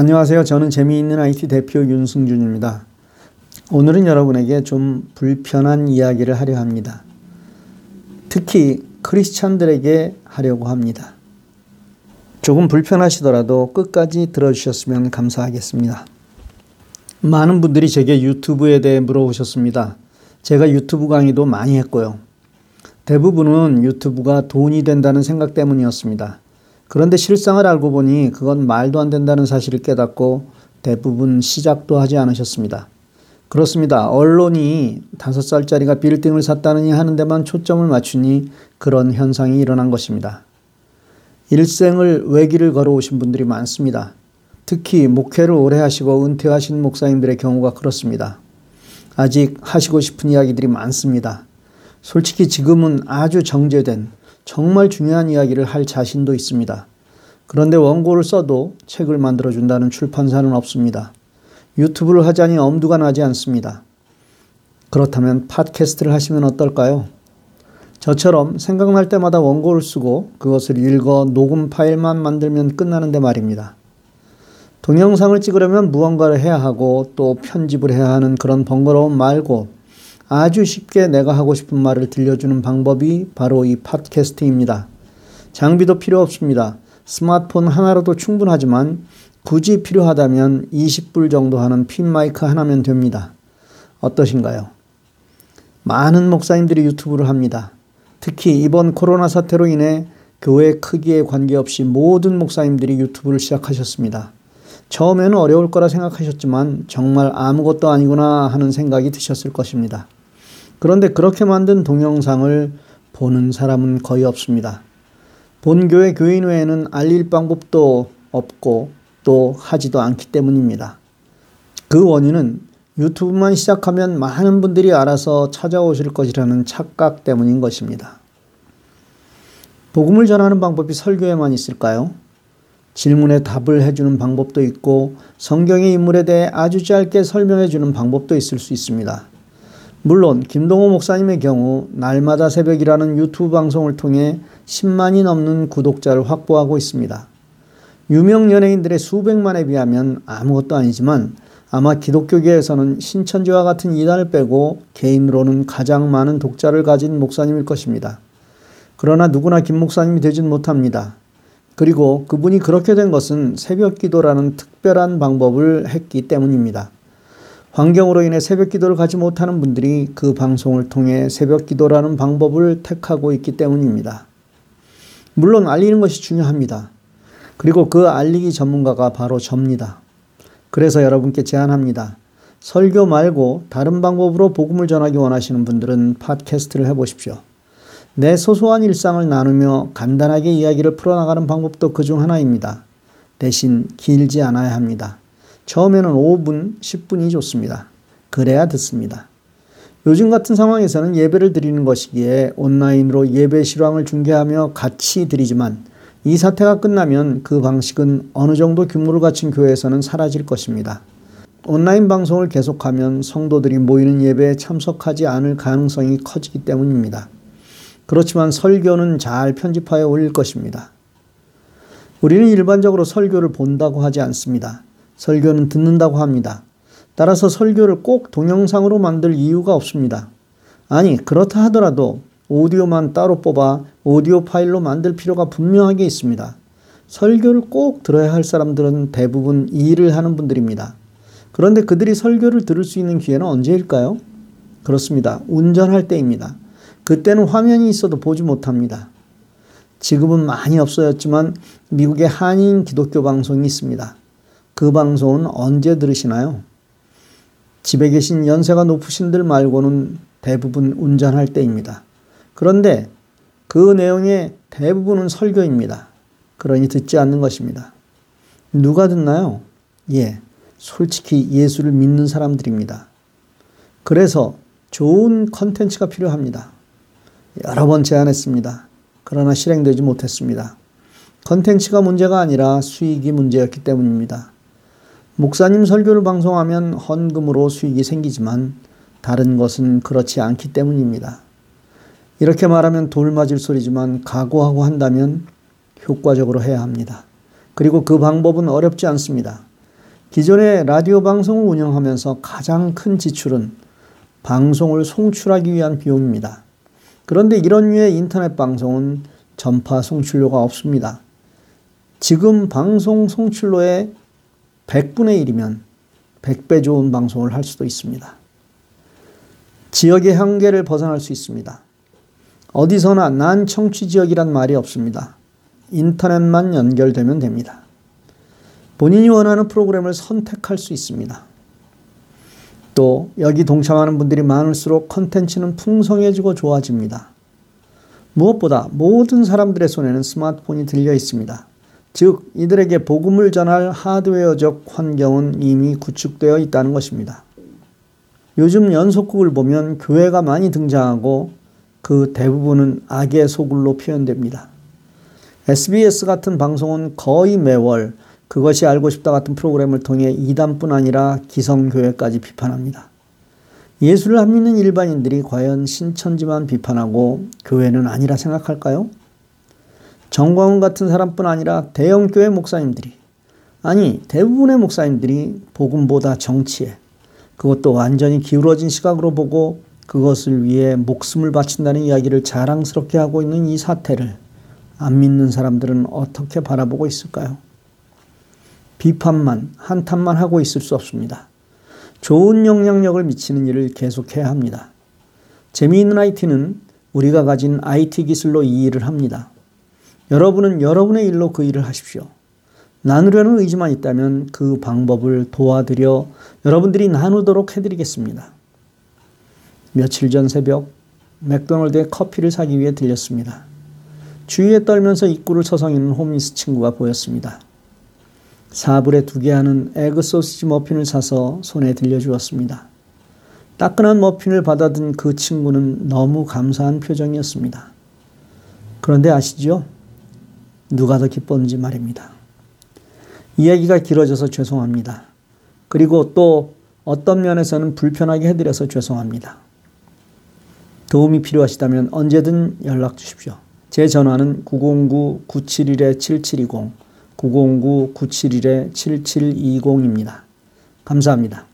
안녕하세요. 저는 재미있는 IT 대표 윤승준입니다. 오늘은 여러분에게 좀 불편한 이야기를 하려 합니다. 특히 크리스찬들에게 하려고 합니다. 조금 불편하시더라도 끝까지 들어주셨으면 감사하겠습니다. 많은 분들이 제게 유튜브에 대해 물어보셨습니다. 제가 유튜브 강의도 많이 했고요. 대부분은 유튜브가 돈이 된다는 생각 때문이었습니다. 그런데 실상을 알고 보니 그건 말도 안 된다는 사실을 깨닫고 대부분 시작도 하지 않으셨습니다. 그렇습니다. 언론이 다섯 살짜리가 빌딩을 샀다느니 하는 데만 초점을 맞추니 그런 현상이 일어난 것입니다. 일생을 외길을 걸어오신 분들이 많습니다. 특히 목회를 오래 하시고 은퇴하신 목사님들의 경우가 그렇습니다. 아직 하시고 싶은 이야기들이 많습니다. 솔직히 지금은 아주 정제된 정말 중요한 이야기를 할 자신도 있습니다. 그런데 원고를 써도 책을 만들어준다는 출판사는 없습니다. 유튜브를 하자니 엄두가 나지 않습니다. 그렇다면 팟캐스트를 하시면 어떨까요? 저처럼 생각날 때마다 원고를 쓰고 그것을 읽어 녹음 파일만 만들면 끝나는데 말입니다. 동영상을 찍으려면 무언가를 해야 하고 또 편집을 해야 하는 그런 번거로움 말고 아주 쉽게 내가 하고 싶은 말을 들려주는 방법이 바로 이 팟캐스트입니다. 장비도 필요 없습니다. 스마트폰 하나로도 충분하지만 굳이 필요하다면 20불 정도 하는 핀 마이크 하나면 됩니다. 어떠신가요? 많은 목사님들이 유튜브를 합니다. 특히 이번 코로나 사태로 인해 교회 크기에 관계없이 모든 목사님들이 유튜브를 시작하셨습니다. 처음에는 어려울 거라 생각하셨지만 정말 아무것도 아니구나 하는 생각이 드셨을 것입니다. 그런데 그렇게 만든 동영상을 보는 사람은 거의 없습니다. 본교회 교인 외에는 알릴 방법도 없고 또 하지도 않기 때문입니다. 그 원인은 유튜브만 시작하면 많은 분들이 알아서 찾아오실 것이라는 착각 때문인 것입니다. 복음을 전하는 방법이 설교에만 있을까요? 질문에 답을 해주는 방법도 있고 성경의 인물에 대해 아주 짧게 설명해 주는 방법도 있을 수 있습니다. 물론 김동호 목사님의 경우 날마다 새벽이라는 유튜브 방송을 통해 10만이 넘는 구독자를 확보하고 있습니다. 유명 연예인들의 수백만에 비하면 아무것도 아니지만 아마 기독교계에서는 신천지와 같은 이단을 빼고 개인으로는 가장 많은 독자를 가진 목사님일 것입니다. 그러나 누구나 김 목사님이 되진 못합니다. 그리고 그분이 그렇게 된 것은 새벽 기도라는 특별한 방법을 했기 때문입니다. 환경으로 인해 새벽 기도를 가지 못하는 분들이 그 방송을 통해 새벽 기도라는 방법을 택하고 있기 때문입니다. 물론 알리는 것이 중요합니다. 그리고 그 알리기 전문가가 바로 접니다. 그래서 여러분께 제안합니다. 설교 말고 다른 방법으로 복음을 전하기 원하시는 분들은 팟캐스트를 해보십시오. 내 소소한 일상을 나누며 간단하게 이야기를 풀어나가는 방법도 그중 하나입니다. 대신 길지 않아야 합니다. 처음에는 5분, 10분이 좋습니다. 그래야 듣습니다. 요즘 같은 상황에서는 예배를 드리는 것이기에 온라인으로 예배 실황을 중계하며 같이 드리지만 이 사태가 끝나면 그 방식은 어느 정도 규모를 갖춘 교회에서는 사라질 것입니다. 온라인 방송을 계속하면 성도들이 모이는 예배에 참석하지 않을 가능성이 커지기 때문입니다. 그렇지만 설교는 잘 편집하여 올릴 것입니다. 우리는 일반적으로 설교를 본다고 하지 않습니다. 설교는 듣는다고 합니다. 따라서 설교를 꼭 동영상으로 만들 이유가 없습니다. 아니, 그렇다 하더라도 오디오만 따로 뽑아 오디오 파일로 만들 필요가 분명하게 있습니다. 설교를 꼭 들어야 할 사람들은 대부분 일을 하는 분들입니다. 그런데 그들이 설교를 들을 수 있는 기회는 언제일까요? 그렇습니다. 운전할 때입니다. 그때는 화면이 있어도 보지 못합니다. 지금은 많이 없어졌지만 미국의 한인 기독교 방송이 있습니다. 그 방송은 언제 들으시나요? 집에 계신 연세가 높으신들 말고는 대부분 운전할 때입니다. 그런데 그 내용의 대부분은 설교입니다. 그러니 듣지 않는 것입니다. 누가 듣나요? 예, 솔직히 예수를 믿는 사람들입니다. 그래서 좋은 컨텐츠가 필요합니다. 여러 번 제안했습니다. 그러나 실행되지 못했습니다. 컨텐츠가 문제가 아니라 수익이 문제였기 때문입니다. 목사님 설교를 방송하면 헌금으로 수익이 생기지만 다른 것은 그렇지 않기 때문입니다. 이렇게 말하면 돌 맞을 소리지만 각오하고 한다면 효과적으로 해야 합니다. 그리고 그 방법은 어렵지 않습니다. 기존의 라디오 방송을 운영하면서 가장 큰 지출은 방송을 송출하기 위한 비용입니다. 그런데 이런 류의 인터넷 방송은 전파 송출료가 없습니다. 지금 방송 송출로의 100분의 1이면 100배 좋은 방송을 할 수도 있습니다. 지역의 한계를 벗어날 수 있습니다. 어디서나 난 청취 지역이란 말이 없습니다. 인터넷만 연결되면 됩니다. 본인이 원하는 프로그램을 선택할 수 있습니다. 또 여기 동참하는 분들이 많을수록 컨텐츠는 풍성해지고 좋아집니다. 무엇보다 모든 사람들의 손에는 스마트폰이 들려 있습니다. 즉, 이들에게 복음을 전할 하드웨어적 환경은 이미 구축되어 있다는 것입니다. 요즘 연속극을 보면 교회가 많이 등장하고 그 대부분은 악의 소굴로 표현됩니다. SBS 같은 방송은 거의 매월 그것이 알고 싶다 같은 프로그램을 통해 이단뿐 아니라 기성교회까지 비판합니다. 예수를 안 믿는 일반인들이 과연 신천지만 비판하고 교회는 아니라 생각할까요? 정광훈 같은 사람뿐 아니라 대형 교회 목사님들이 아니 대부분의 목사님들이 복음보다 정치에 그것도 완전히 기울어진 시각으로 보고 그것을 위해 목숨을 바친다는 이야기를 자랑스럽게 하고 있는 이 사태를 안 믿는 사람들은 어떻게 바라보고 있을까요? 비판만, 한탄만 하고 있을 수 없습니다. 좋은 영향력을 미치는 일을 계속해야 합니다. 재미있는 IT는 우리가 가진 IT 기술로 이 일을 합니다. 여러분은 여러분의 일로 그 일을 하십시오. 나누려는 의지만 있다면 그 방법을 도와드려 여러분들이 나누도록 해드리겠습니다. 며칠 전 새벽 맥도날드에 커피를 사기 위해 들렸습니다. 주위에 떨면서 입구를 서성이는 홈리스 친구가 보였습니다. 4불에 두 개 하는 에그 소시지 머핀을 사서 손에 들려주었습니다. 따끈한 머핀을 받아든 그 친구는 너무 감사한 표정이었습니다. 그런데 아시죠? 누가 더 기뻤는지 말입니다. 이야기가 길어져서 죄송합니다. 그리고 또 어떤 면에서는 불편하게 해드려서 죄송합니다. 도움이 필요하시다면 언제든 연락 주십시오. 제 전화는 909-971-7720, 909-971-7720입니다. 감사합니다.